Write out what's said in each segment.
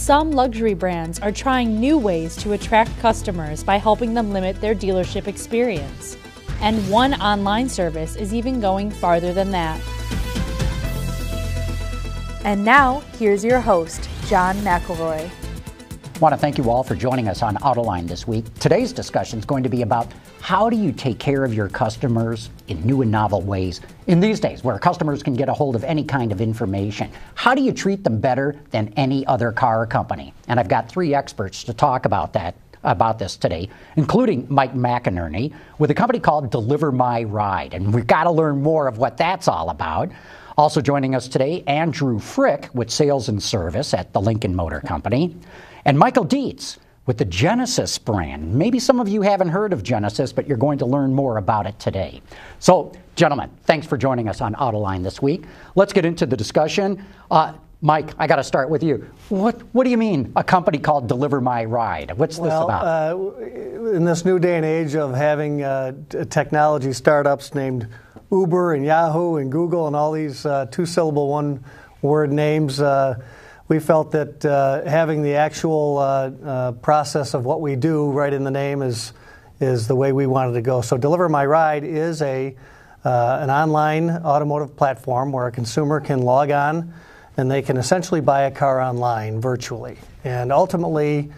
Some luxury brands are trying new ways to attract customers by helping them limit their dealership experience. And one online service is even going farther than that. And now, here's your host, John McElroy. I want to thank you all for joining us on Autoline this week. Today's discussion is going to be about how do you take care of your customers in new and novel ways in these days where customers can get a hold of any kind of information? How do you treat them better than any other car company? And I've got three experts to talk about that about this today, including Mike McInerney with a company called Deliver My Ride. And we've got to learn more of what that's all about. Also joining us today, Andrew Frick with Sales and Service at the Lincoln Motor Company, and Michael Dietz with the Genesis brand. Maybe some of you haven't heard of Genesis, but you're going to learn more about it today. So, gentlemen, thanks for joining us on Autoline this week. Let's get into the discussion. Uh, Mike, I got to start with you. What What do you mean a company called Deliver My Ride? What's well, this about? Uh, in this new day and age of having uh, technology startups named Uber and Yahoo and Google and all these uh, two syllable, one word names, uh, we felt that uh, having the actual uh, uh, process of what we do right in the name is, is the way we wanted to go. So, Deliver My Ride is a, uh, an online automotive platform where a consumer can log on and they can essentially buy a car online virtually and ultimately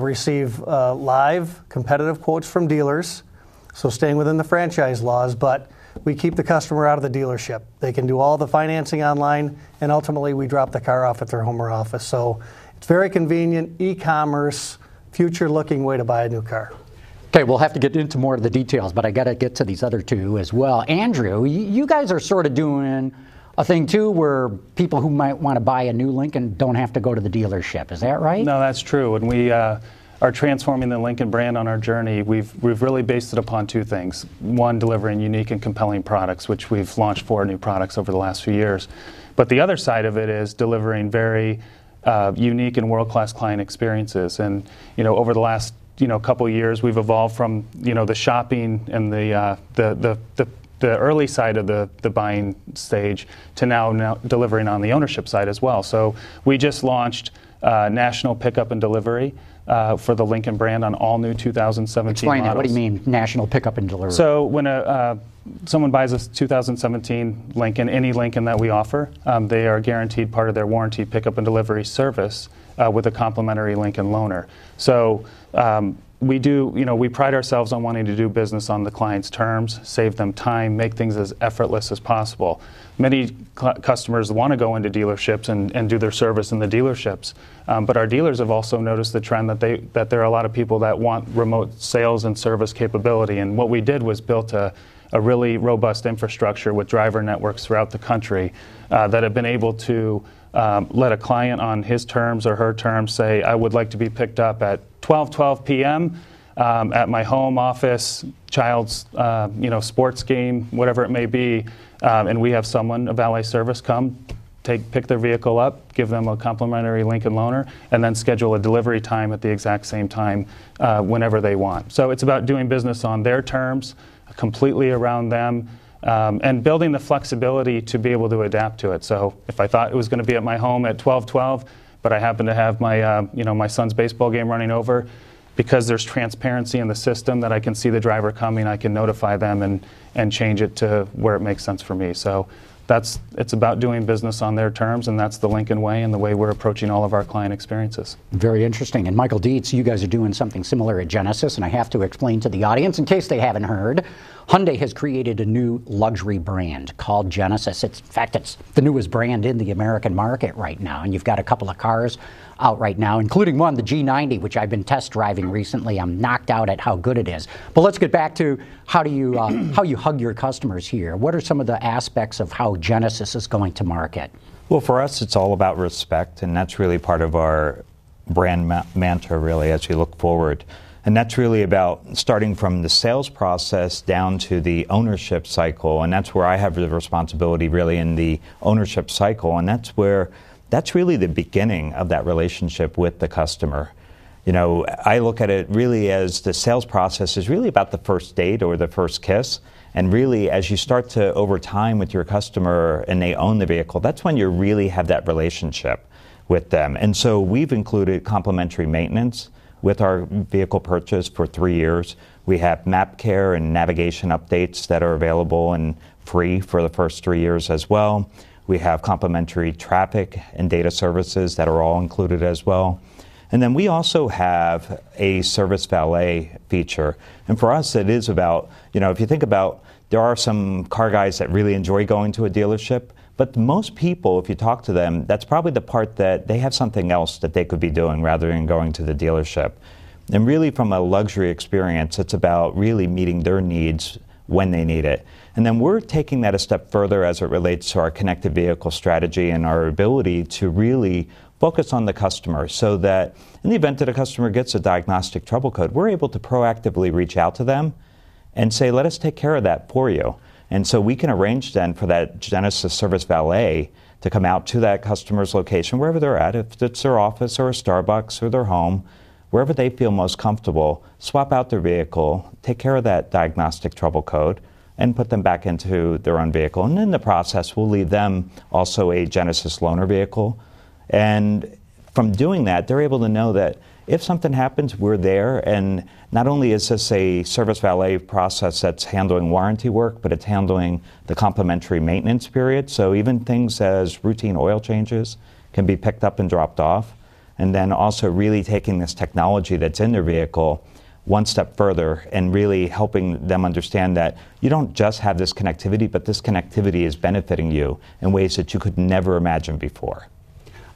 receive live competitive quotes from dealers. So, staying within the franchise laws, but we keep the customer out of the dealership. They can do all the financing online, and ultimately we drop the car off at their home or office. So it's very convenient, e-commerce, future-looking way to buy a new car. Okay, we'll have to get into more of the details, but I got to get to these other two as well. Andrew, you guys are sort of doing a thing too where people who might want to buy a new Lincoln don't have to go to the dealership. Is that right? No, that's true. And we uh, are transforming the Lincoln brand on our journey, we've, we've really based it upon two things. One, delivering unique and compelling products, which we've launched four new products over the last few years. But the other side of it is delivering very uh, unique and world-class client experiences. And you know, over the last you know couple years, we've evolved from you know the shopping and the uh, the, the, the the early side of the, the buying stage to now, now delivering on the ownership side as well. So we just launched uh, national pickup and delivery uh, for the Lincoln brand on all new 2017 Explain models. That. What do you mean, national pickup and delivery? So when a uh, someone buys a 2017 Lincoln, any Lincoln that we offer, um, they are guaranteed part of their warranty pickup and delivery service uh, with a complimentary Lincoln loaner. So um, we do, you know, we pride ourselves on wanting to do business on the client's terms, save them time, make things as effortless as possible. Many cl- customers want to go into dealerships and, and do their service in the dealerships, um, but our dealers have also noticed the trend that they that there are a lot of people that want remote sales and service capability. And what we did was built a a really robust infrastructure with driver networks throughout the country uh, that have been able to um, let a client on his terms or her terms say, I would like to be picked up at 12 12 p.m. Um, at my home office, child's uh, you know sports game, whatever it may be, um, and we have someone, a valet service, come take pick their vehicle up, give them a complimentary Lincoln loaner, and then schedule a delivery time at the exact same time uh, whenever they want. So it's about doing business on their terms, completely around them. Um, and building the flexibility to be able to adapt to it. So if I thought it was going to be at my home at 12:12, but I happen to have my, uh, you know, my son's baseball game running over. Because there's transparency in the system that I can see the driver coming, I can notify them and, and change it to where it makes sense for me. So that's it's about doing business on their terms, and that's the Lincoln way and the way we're approaching all of our client experiences. Very interesting. And Michael Dietz, you guys are doing something similar at Genesis, and I have to explain to the audience in case they haven't heard. Hyundai has created a new luxury brand called Genesis. It's, in fact, it's the newest brand in the American market right now, and you've got a couple of cars out right now, including one, the G90, which I've been test driving recently. I'm knocked out at how good it is. But let's get back to how do you uh, how you hug your customers here. What are some of the aspects of how Genesis is going to market? Well, for us, it's all about respect, and that's really part of our brand ma- mantra, really, as we look forward. And that's really about starting from the sales process down to the ownership cycle. And that's where I have the responsibility really in the ownership cycle. And that's where that's really the beginning of that relationship with the customer. You know, I look at it really as the sales process is really about the first date or the first kiss. And really, as you start to, over time with your customer and they own the vehicle, that's when you really have that relationship with them. And so we've included complimentary maintenance with our vehicle purchase for three years. We have map care and navigation updates that are available and free for the first three years as well. We have complimentary traffic and data services that are all included as well. And then we also have a service valet feature. And for us, it is about, you know, if you think about, there are some car guys that really enjoy going to a dealership, but most people, if you talk to them, that's probably the part that they have something else that they could be doing rather than going to the dealership. And really, from a luxury experience, it's about really meeting their needs when they need it. And then we're taking that a step further as it relates to our connected vehicle strategy and our ability to really focus on the customer so that in the event that a customer gets a diagnostic trouble code, we're able to proactively reach out to them and say, let us take care of that for you. And so we can arrange then for that Genesis Service Valet to come out to that customer's location, wherever they're at, if it's their office or a Starbucks or their home, wherever they feel most comfortable, swap out their vehicle, take care of that diagnostic trouble code, and put them back into their own vehicle. And in the process, we'll leave them also a Genesis loaner vehicle. And from doing that, they're able to know that if something happens, we're there. And not only is this a service valet process that's handling warranty work, but it's handling the complimentary maintenance period. So even things as routine oil changes can be picked up and dropped off. And then also really taking this technology that's in their vehicle one step further and really helping them understand that you don't just have this connectivity, but this connectivity is benefiting you in ways that you could never imagine before.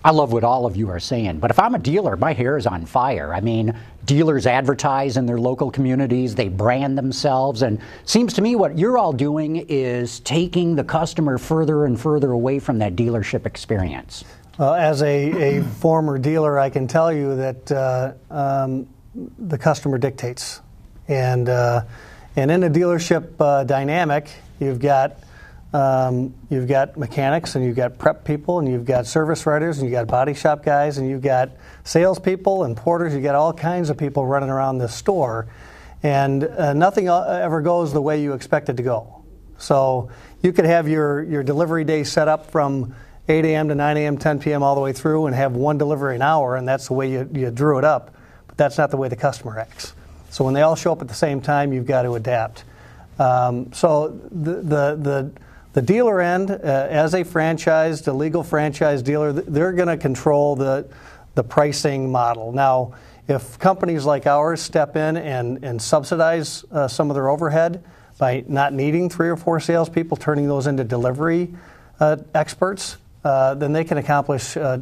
I love what all of you are saying, but if I'm a dealer, my hair is on fire. I mean, dealers advertise in their local communities, they brand themselves, and seems to me what you're all doing is taking the customer further and further away from that dealership experience. Well, as a, a former dealer, I can tell you that uh, um, the customer dictates. And, uh, and in a dealership uh, dynamic, you've got, um, you've got mechanics and you've got prep people and you've got service writers and you've got body shop guys and you've got salespeople and porters. You've got all kinds of people running around the store. And uh, nothing uh, ever goes the way you expect it to go. So you could have your, your delivery day set up from 8 a.m. to 9 a.m., 10 p.m. all the way through and have one delivery an hour, and that's the way you, you drew it up. But that's not the way the customer acts. So when they all show up at the same time, you've got to adapt. Um, so the, the, the, the, dealer end, uh, as a franchised, a legal franchise dealer, they're going to control the, the pricing model. Now, if companies like ours step in and, and subsidize uh, some of their overhead by not needing three or four salespeople, turning those into delivery uh, experts, uh, then they can accomplish uh,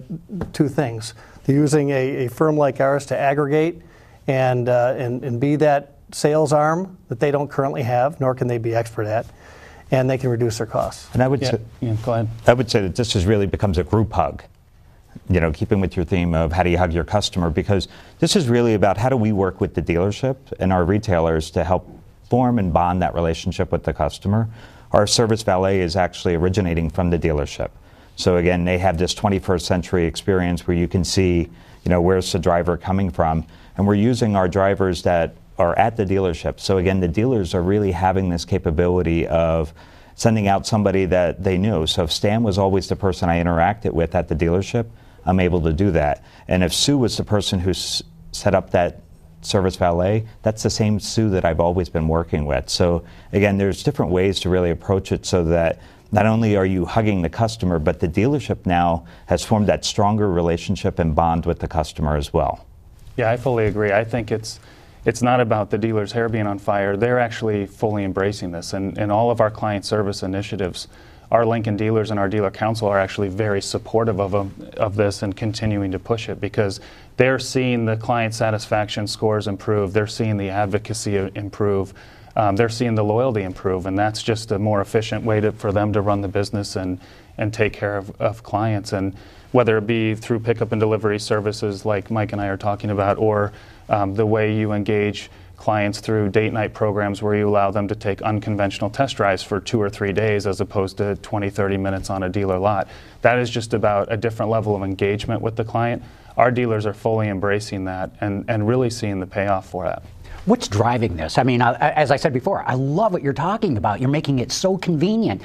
two things. They're using a, a, firm like ours to aggregate and, uh, and, and be that sales arm that they don't currently have, nor can they be expert at, and they can reduce their costs. And I would yeah, say, yeah, go ahead. I would say that this is really becomes a group hug. You know, keeping with your theme of how do you hug your customer, because this is really about how do we work with the dealership and our retailers to help form and bond that relationship with the customer. Our service valet is actually originating from the dealership. So again, they have this 21st century experience where you can see, you know, where's the driver coming from, and we're using our drivers that are at the dealership. So again, the dealers are really having this capability of sending out somebody that they knew. So if Stan was always the person I interacted with at the dealership, I'm able to do that. And if Sue was the person who s- set up that service valet, that's the same Sue that I've always been working with. So again, there's different ways to really approach it so that not only are you hugging the customer, but the dealership now has formed that stronger relationship and bond with the customer as well. Yeah, I fully agree. I think it's it's not about the dealer's hair being on fire. They're actually fully embracing this, and, and all of our client service initiatives, our Lincoln dealers and our dealer council are actually very supportive of, of this and continuing to push it because they're seeing the client satisfaction scores improve. They're seeing the advocacy improve um, they're seeing the loyalty improve, and that's just a more efficient way to, for them to run the business and, and take care of, of clients. And whether it be through pickup and delivery services like Mike and I are talking about, or um, the way you engage clients through date night programs where you allow them to take unconventional test drives for two or three days as opposed to 20, 30 minutes on a dealer lot. That is just about a different level of engagement with the client. Our dealers are fully embracing that and, and really seeing the payoff for that. What's driving this? I mean, as I said before, I love what you're talking about. You're making it so convenient.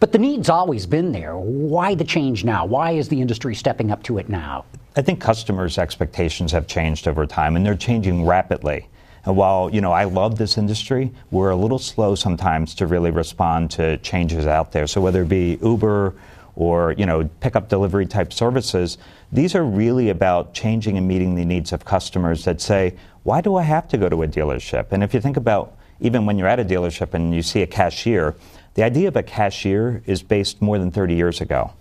But the need's always been there. Why the change now? Why is the industry stepping up to it now? I think customers' expectations have changed over time, and they're changing rapidly. And while you know I love this industry, we're a little slow sometimes to really respond to changes out there. So whether it be Uber or you know pickup delivery type services, these are really about changing and meeting the needs of customers that say, why do I have to go to a dealership? And if you think about even when you're at a dealership and you see a cashier, the idea of a cashier is based more than 30 years ago.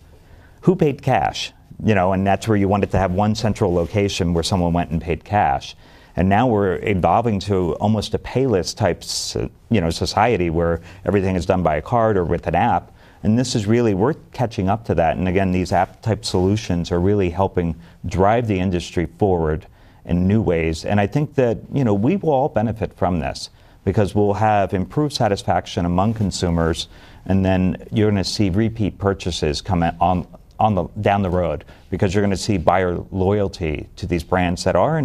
Who paid cash? You know, and that's where you wanted to have one central location where someone went and paid cash. And now we're evolving to almost a payless type, you know, society where everything is done by a card or with an app. And this is really, we're catching up to that. And again, these app type solutions are really helping drive the industry forward in new ways. And I think that, you know, we will all benefit from this because we'll have improved satisfaction among consumers and then you're going to see repeat purchases come on, on the, down the road because you're going to see buyer loyalty to these brands that are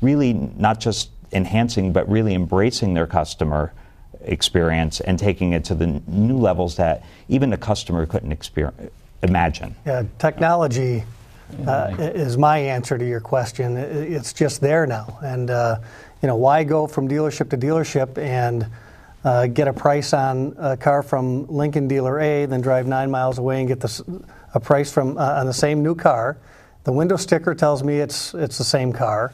really not just enhancing but really embracing their customer experience and taking it to the new levels that even the customer couldn't imagine. Yeah, technology uh, is my answer to your question. It's just there now, and uh, you know why go from dealership to dealership and uh, get a price on a car from Lincoln dealer A, then drive nine miles away and get this, a price from uh, on the same new car. The window sticker tells me it's it's the same car.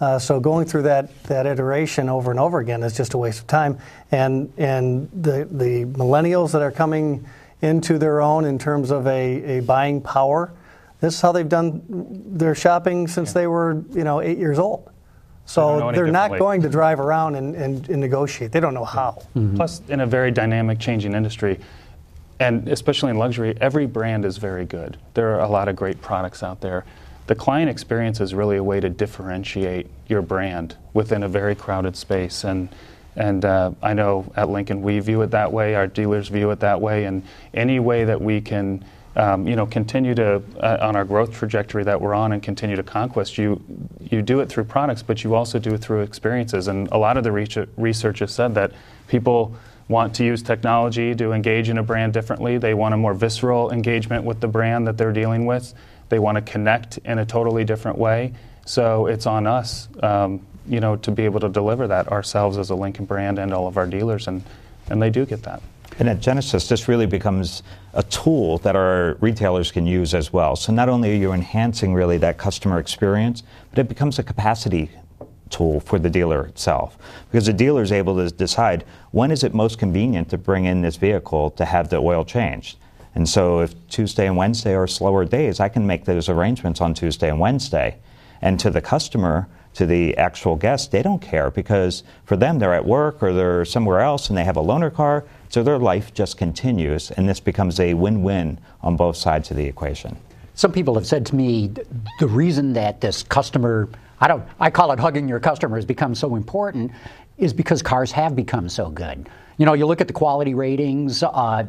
Uh, so going through that, that iteration over and over again is just a waste of time. And and the the millennials that are coming into their own in terms of a, a buying power, this is how they've done their shopping since yeah. they were you know eight years old. So they're not going to drive around and, and, and, negotiate. They don't know how. Mm-hmm. Plus, in a very dynamic, changing industry, and especially in luxury, every brand is very good. There are a lot of great products out there the client experience is really a way to differentiate your brand within a very crowded space. And, and uh, I know at Lincoln we view it that way, our dealers view it that way, and any way that we can um, you know, continue to uh, on our growth trajectory that we're on and continue to conquest. You you do it through products, but you also do it through experiences. And a lot of the research has said that people want to use technology to engage in a brand differently. They want a more visceral engagement with the brand that they're dealing with. They want to connect in a totally different way. So it's on us, um, you know, to be able to deliver that ourselves as a Lincoln brand and all of our dealers, and, and they do get that. And at Genesis, this really becomes a tool that our retailers can use as well. So not only are you enhancing really that customer experience, but it becomes a capacity tool for the dealer itself. Because the dealer is able to decide when is it most convenient to bring in this vehicle to have the oil changed. And so if Tuesday and Wednesday are slower days, I can make those arrangements on Tuesday and Wednesday. And to the customer, to the actual guest, they don't care because for them they're at work or they're somewhere else and they have a loaner car, so their life just continues and this becomes a win-win on both sides of the equation. Some people have said to me the reason that this customer I don't I call it hugging your customer has become so important is because cars have become so good. You know, you look at the quality ratings. Uh,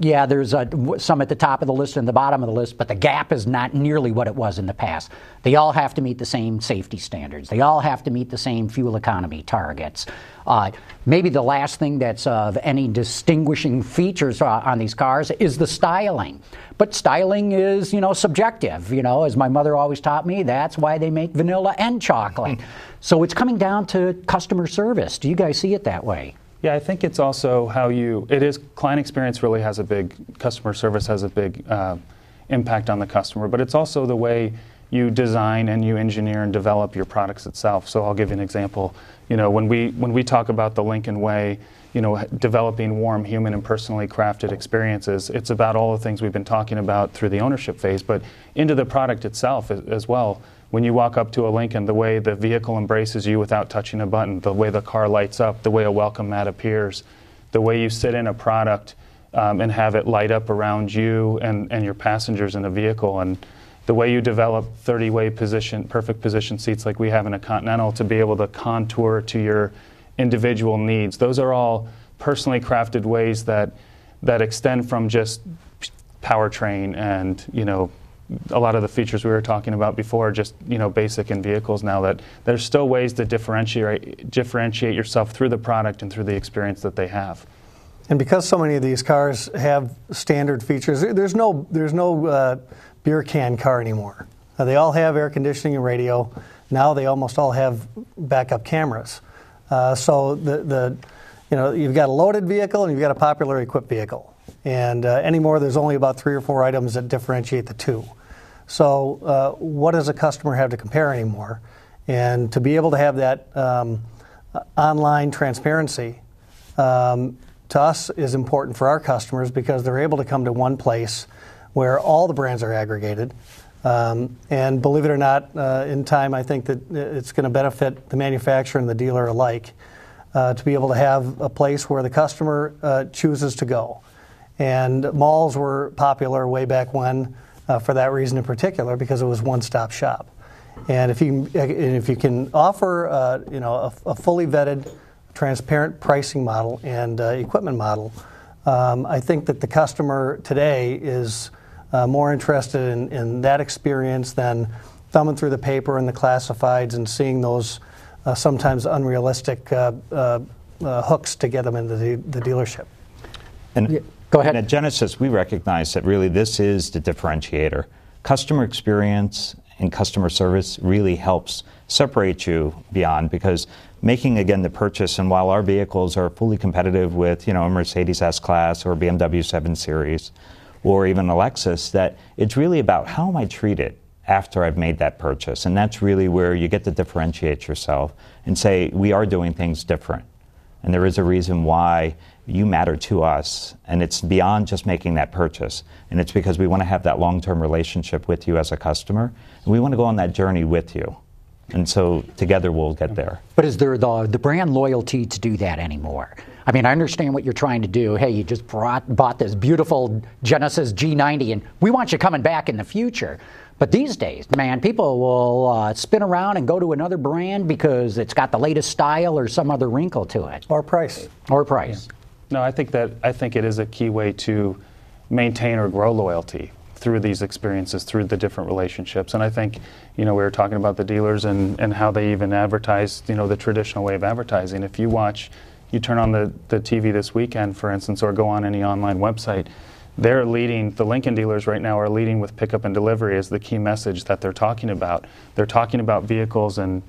yeah, there's a, some at the top of the list and the bottom of the list, but the gap is not nearly what it was in the past. They all have to meet the same safety standards. They all have to meet the same fuel economy targets. Uh, maybe the last thing that's of any distinguishing features on these cars is the styling. But styling is, you know, subjective. You know, as my mother always taught me, that's why they make vanilla and chocolate. so it's coming down to customer service. Do you guys see it that way? Yeah, I think it's also how you, it is, client experience really has a big, customer service has a big uh, impact on the customer, but it's also the way you design and you engineer and develop your products itself. So I'll give you an example. You know, when we, when we talk about the Lincoln Way, you know, developing warm, human, and personally crafted experiences. It's about all the things we've been talking about through the ownership phase, but into the product itself as well when you walk up to a Lincoln, the way the vehicle embraces you without touching a button, the way the car lights up, the way a welcome mat appears, the way you sit in a product um, and have it light up around you and, and your passengers in the vehicle, and the way you develop 30 way position, perfect position seats like we have in a Continental to be able to contour to your individual needs. Those are all personally crafted ways that, that extend from just powertrain and you know a lot of the features we were talking about before just you know basic in vehicles now that there's still ways to differentiate differentiate yourself through the product and through the experience that they have. and because so many of these cars have standard features, there's no there's no uh, beer can car anymore. They all have air conditioning and radio. Now they almost all have backup cameras. Uh, so the, the you know you've got a loaded vehicle and you've got a popular equipped vehicle. And uh, anymore, there's only about three or four items that differentiate the two. So uh, what does a customer have to compare anymore? And to be able to have that um, online transparency um, to us is important for our customers because they're able to come to one place where all the brands are aggregated. Um, and believe it or not, uh, in time, I think that it's going to benefit the manufacturer and the dealer alike uh, to be able to have a place where the customer uh, chooses to go. And malls were popular way back when uh, for that reason in particular because it was one-stop shop. And if you if you can offer uh, you know a, a, fully vetted, transparent pricing model and uh, equipment model, um, I think that the customer today is uh, more interested in, in, that experience than thumbing through the paper and the classifieds and seeing those uh, sometimes unrealistic uh, uh, uh, hooks to get them into the, the dealership. And yeah. Go ahead. And at Genesis, we recognize that really this is the differentiator. Customer experience and customer service really helps separate you beyond because making again the purchase and while our vehicles are fully competitive with you know a Mercedes S class or BMW 7 series or even a Lexus that it's really about how am I treated after I've made that purchase? And that's really where you get to differentiate yourself and say we are doing things different. And there is a reason why you matter to us and it's beyond just making that purchase. And it's because we want to have that long-term relationship with you as a customer and we want to go on that journey with you. And so together we'll get there. But is there the, the brand loyalty to do that anymore i mean i understand what you're trying to do hey you just brought, bought this beautiful genesis g90 and we want you coming back in the future but these days, man, people will uh, spin around and go to another brand because it's got the latest style or some other wrinkle to it. Or price. Or price. Yeah. No, I think that I think it is a key way to maintain or grow loyalty through these experiences, through the different relationships. And I think, you know, we were talking about the dealers and, and how they even advertise, you know, the traditional way of advertising. If you watch, you turn on the, the TV this weekend, for instance, or go on any online website, they're leading, the Lincoln dealers right now are leading with pickup and delivery as the key message that they're talking about. They're talking about vehicles and,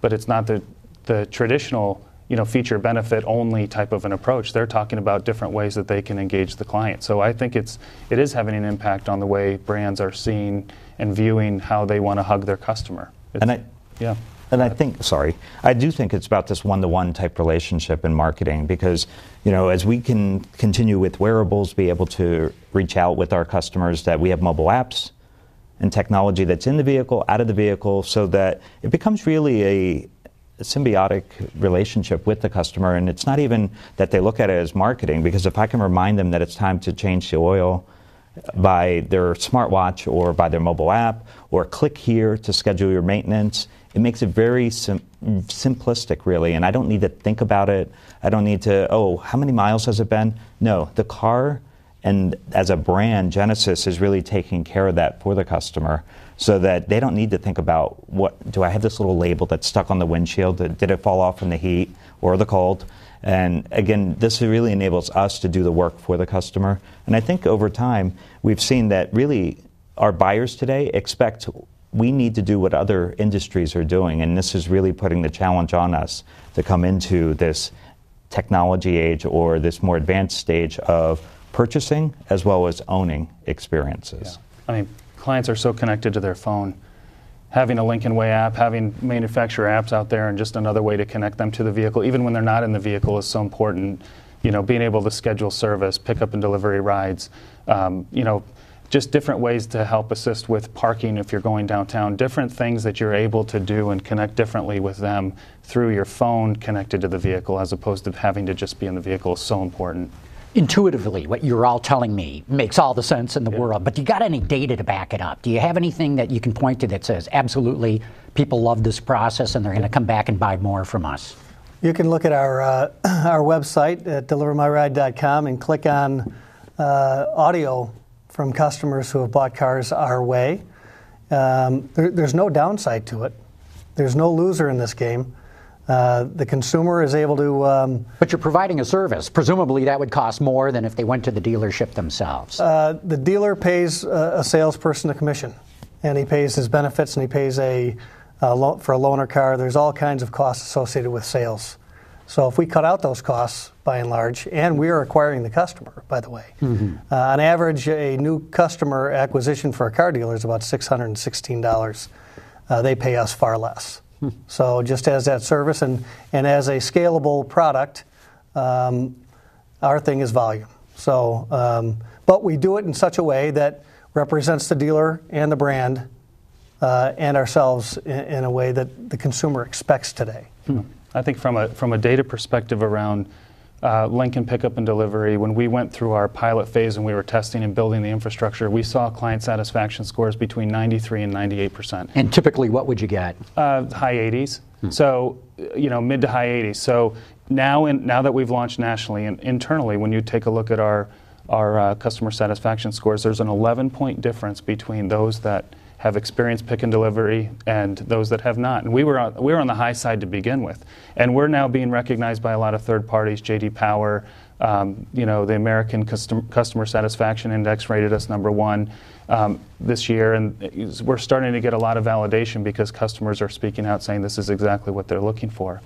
but it's not the, the traditional you know, feature benefit only type of an approach. They're talking about different ways that they can engage the client. So I think it's it is having an impact on the way brands are seeing and viewing how they want to hug their customer. It's, and I, yeah. And I think, sorry, I do think it's about this one-to-one type relationship in marketing because, you know, as we can continue with wearables, be able to reach out with our customers, that we have mobile apps and technology that's in the vehicle, out of the vehicle, so that it becomes really a a symbiotic relationship with the customer, and it's not even that they look at it as marketing, because if I can remind them that it's time to change the oil by their smartwatch or by their mobile app, or click here to schedule your maintenance, it makes it very sim- simplistic, really, and I don't need to think about it. I don't need to, oh, how many miles has it been? No, the car and as a brand, Genesis is really taking care of that for the customer so that they don't need to think about what do I have this little label that's stuck on the windshield? Did it fall off from the heat or the cold? And again, this really enables us to do the work for the customer. And I think over time, we've seen that really our buyers today expect we need to do what other industries are doing. And this is really putting the challenge on us to come into this technology age or this more advanced stage of purchasing as well as owning experiences. Yeah. I mean, clients are so connected to their phone. Having a Lincoln Way app, having manufacturer apps out there, and just another way to connect them to the vehicle, even when they're not in the vehicle, is so important. You know, being able to schedule service, pick up and delivery rides, um, you know, just different ways to help assist with parking if you're going downtown, different things that you're able to do and connect differently with them through your phone connected to the vehicle as opposed to having to just be in the vehicle is so important intuitively, what you're all telling me makes all the sense in the yeah. world. But do you got any data to back it up? Do you have anything that you can point to that says absolutely people love this process and they're going to come back and buy more from us? You can look at our uh, our website at delivermyride.com and click on uh, audio from customers who have bought cars our way. Um, there, there's no downside to it. There's no loser in this game. Uh, the consumer is able to. Um, but you're providing a service. Presumably, that would cost more than if they went to the dealership themselves. Uh, the dealer pays a, a, salesperson a commission, and he pays his benefits, and he pays a lo- for a loaner car. There's all kinds of costs associated with sales. So if we cut out those costs by and large, and we are acquiring the customer, by the way, mm-hmm. uh, on average, a new customer acquisition for a car dealer is about six hundred and sixteen dollars. Uh, they pay us far less. So just as that service and, and as a scalable product, um, our thing is volume. So, um, but we do it in such a way that represents the dealer and the brand uh, and ourselves in, in, a way that the consumer expects today. Hmm. I think from a from a data perspective around uh, Lincoln pickup and delivery, when we went through our pilot phase and we were testing and building the infrastructure, we saw client satisfaction scores between 93 and 98 percent. And typically, what would you get? Uh, high 80s. Hmm. So, you know, mid to high 80s. So now, in, now that we've launched nationally and internally, when you take a look at our our uh, customer satisfaction scores, there's an 11 point difference between those that have experienced pick and delivery and those that have not. And we were on, we were on the high side to begin with, and we're now being recognized by a lot of third parties. J.D. Power, um, you know, the American Custom, Customer Satisfaction Index rated us number one um, this year, and we're starting to get a lot of validation because customers are speaking out saying this is exactly what they're looking for.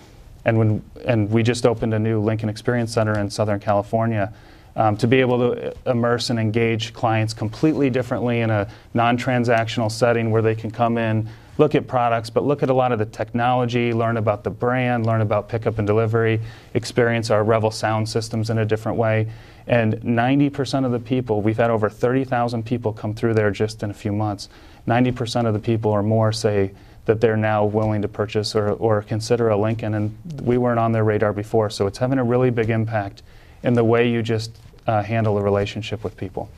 And when and we just opened a new Lincoln Experience Center in Southern California um, to be able to immerse and engage clients completely differently in a non transactional setting where they can come in, look at products, but look at a lot of the technology, learn about the brand, learn about pickup and delivery, experience our Revel sound systems in a different way. And 90% of the people, we've had over 30,000 people come through there just in a few months. 90% of the people or more say that they're now willing to purchase or, or consider a Lincoln, and we weren't on their radar before. So it's having a really big impact in the way you just uh, handle a relationship with people.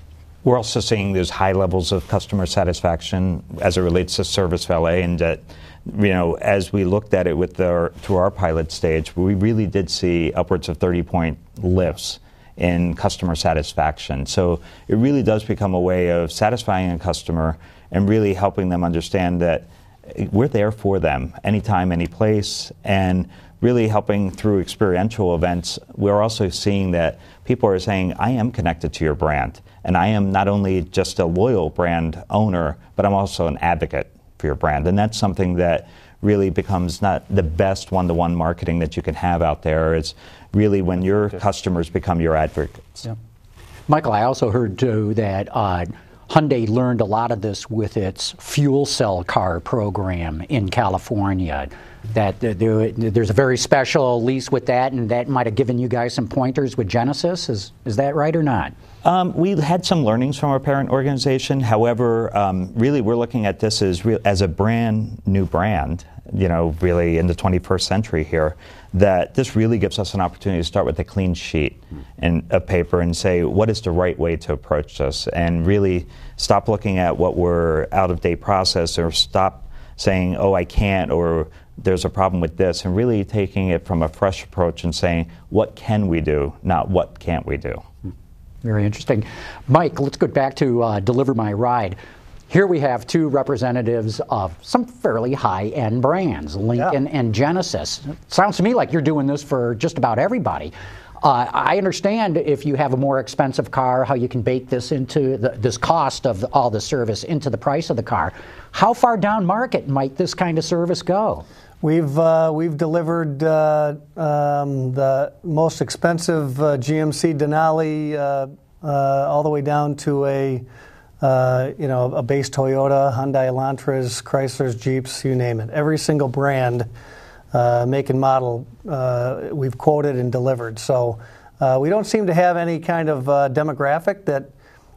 We're also seeing those high levels of customer satisfaction as it relates to service valet, and that you know, as we looked at it with our through our pilot stage, we really did see upwards of 30 point lifts in customer satisfaction. So it really does become a way of satisfying a customer and really helping them understand that we're there for them anytime, any place, and really helping through experiential events, we're also seeing that people are saying, I am connected to your brand. And I am not only just a loyal brand owner, but I'm also an advocate for your brand. And that's something that really becomes not the best one to one marketing that you can have out there. It's really when your customers become your advocates. Yeah. Michael, I also heard too that uh, Hyundai learned a lot of this with its fuel cell car program in California that there's a very special lease with that, and that might have given you guys some pointers with Genesis. Is, is that right or not? Um, we had some learnings from our parent organization. However, um, really, we're looking at this as, as a brand new brand, you know, really in the 21st century here, that this really gives us an opportunity to start with a clean sheet and a paper and say, what is the right way to approach this? And really stop looking at what were out of date process or stop saying, oh, I can't, or there's a problem with this, and really taking it from a fresh approach and saying, what can we do, not what can't we do. Very interesting. Mike, let's go back to uh, Deliver My Ride. Here we have two representatives of some fairly high end brands, Lincoln yeah. and Genesis. Sounds to me like you're doing this for just about everybody. Uh, I understand if you have a more expensive car, how you can bake this into the, this cost of the, all the service into the price of the car. How far down market might this kind of service go? We've uh, we've delivered uh, um, the most expensive uh, GMC Denali uh, uh, all the way down to a you know a base Toyota, Hyundai Elantras, Chrysler's, Jeeps, you name it. Every single brand uh, make and model uh, we've quoted and delivered. So uh, we don't seem to have any kind of uh, demographic that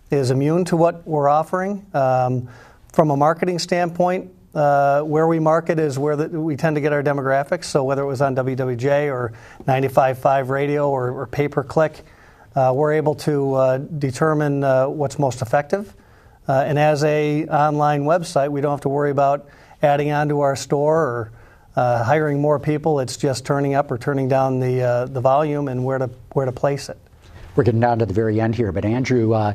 is immune to what we're offering. Um, from a marketing standpoint, uh, where we market is where the, we tend to get our demographics. So whether it was on WWJ or 95.5 radio or, or pay per click, uh, we're able to determine what's most effective. And as a online website, we don't have to worry about adding on to our store or uh, hiring more people. It's just turning up or turning down the uh, the volume and where to where to place it. We're getting down to the very end here, but Andrew, uh,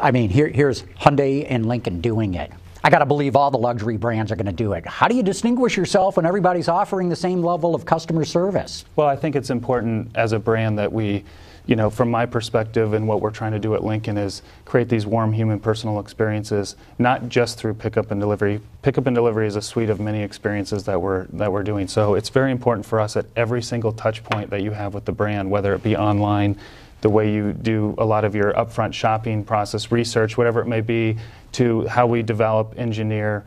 I mean, here, here's Hyundai and Lincoln doing it. I got to believe all the luxury brands are going to do it. How do you distinguish yourself when everybody's offering the same level of customer service? Well, I think it's important as a brand that we, you know, from my perspective and what we're trying to do at Lincoln is create these warm human personal experiences, not just through pickup and delivery. Pickup and delivery is a suite of many experiences that we're that we're doing. So it's very important for us at every single touch point that you have with the brand, whether it be online, the way you do a lot of your upfront shopping process, research, whatever it may be, to how we develop, engineer,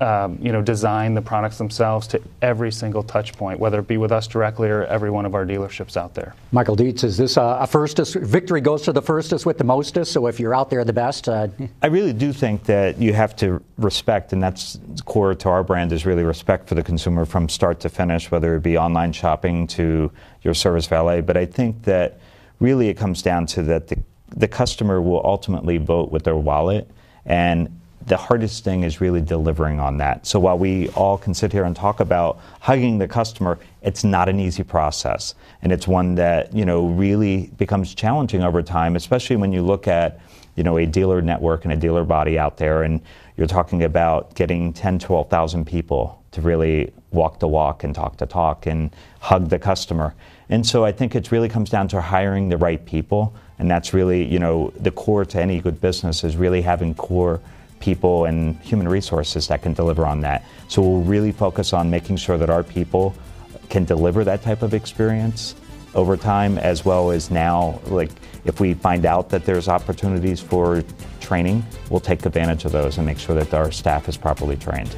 um, you know, design the products themselves to every single touch point, whether it be with us directly or every one of our dealerships out there. Michael Dietz, is this a, a firstest? Victory goes to the firstest with the mostest. So if you're out there the best, uh, I really do think that you have to respect, and that's core to our brand is really respect for the consumer from start to finish, whether it be online shopping to your service valet. But I think that really it comes down to that the, the customer will ultimately vote with their wallet and the hardest thing is really delivering on that. So while we all can sit here and talk about hugging the customer, it's not an easy process. And it's one that, you know, really becomes challenging over time, especially when you look at, you know, a dealer network and a dealer body out there and you're talking about getting 10, 12,000 people to really walk the walk and talk the talk and hug the customer. And so I think it really comes down to hiring the right people and that's really, you know, the core to any good business is really having core people and human resources that can deliver on that. So we'll really focus on making sure that our people can deliver that type of experience over time, as well as now, like if we find out that there's opportunities for training, we'll take advantage of those and make sure that our staff is properly trained.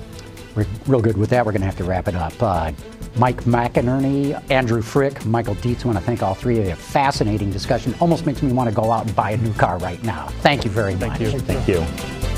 We're real good with that. We're going to have to wrap it up. Uh, Mike McInerney, Andrew Frick, Michael Dietz. I want to thank all three of you. Fascinating discussion. Almost makes me want to go out and buy a new car right now. Thank you very much Thank you. Thank you.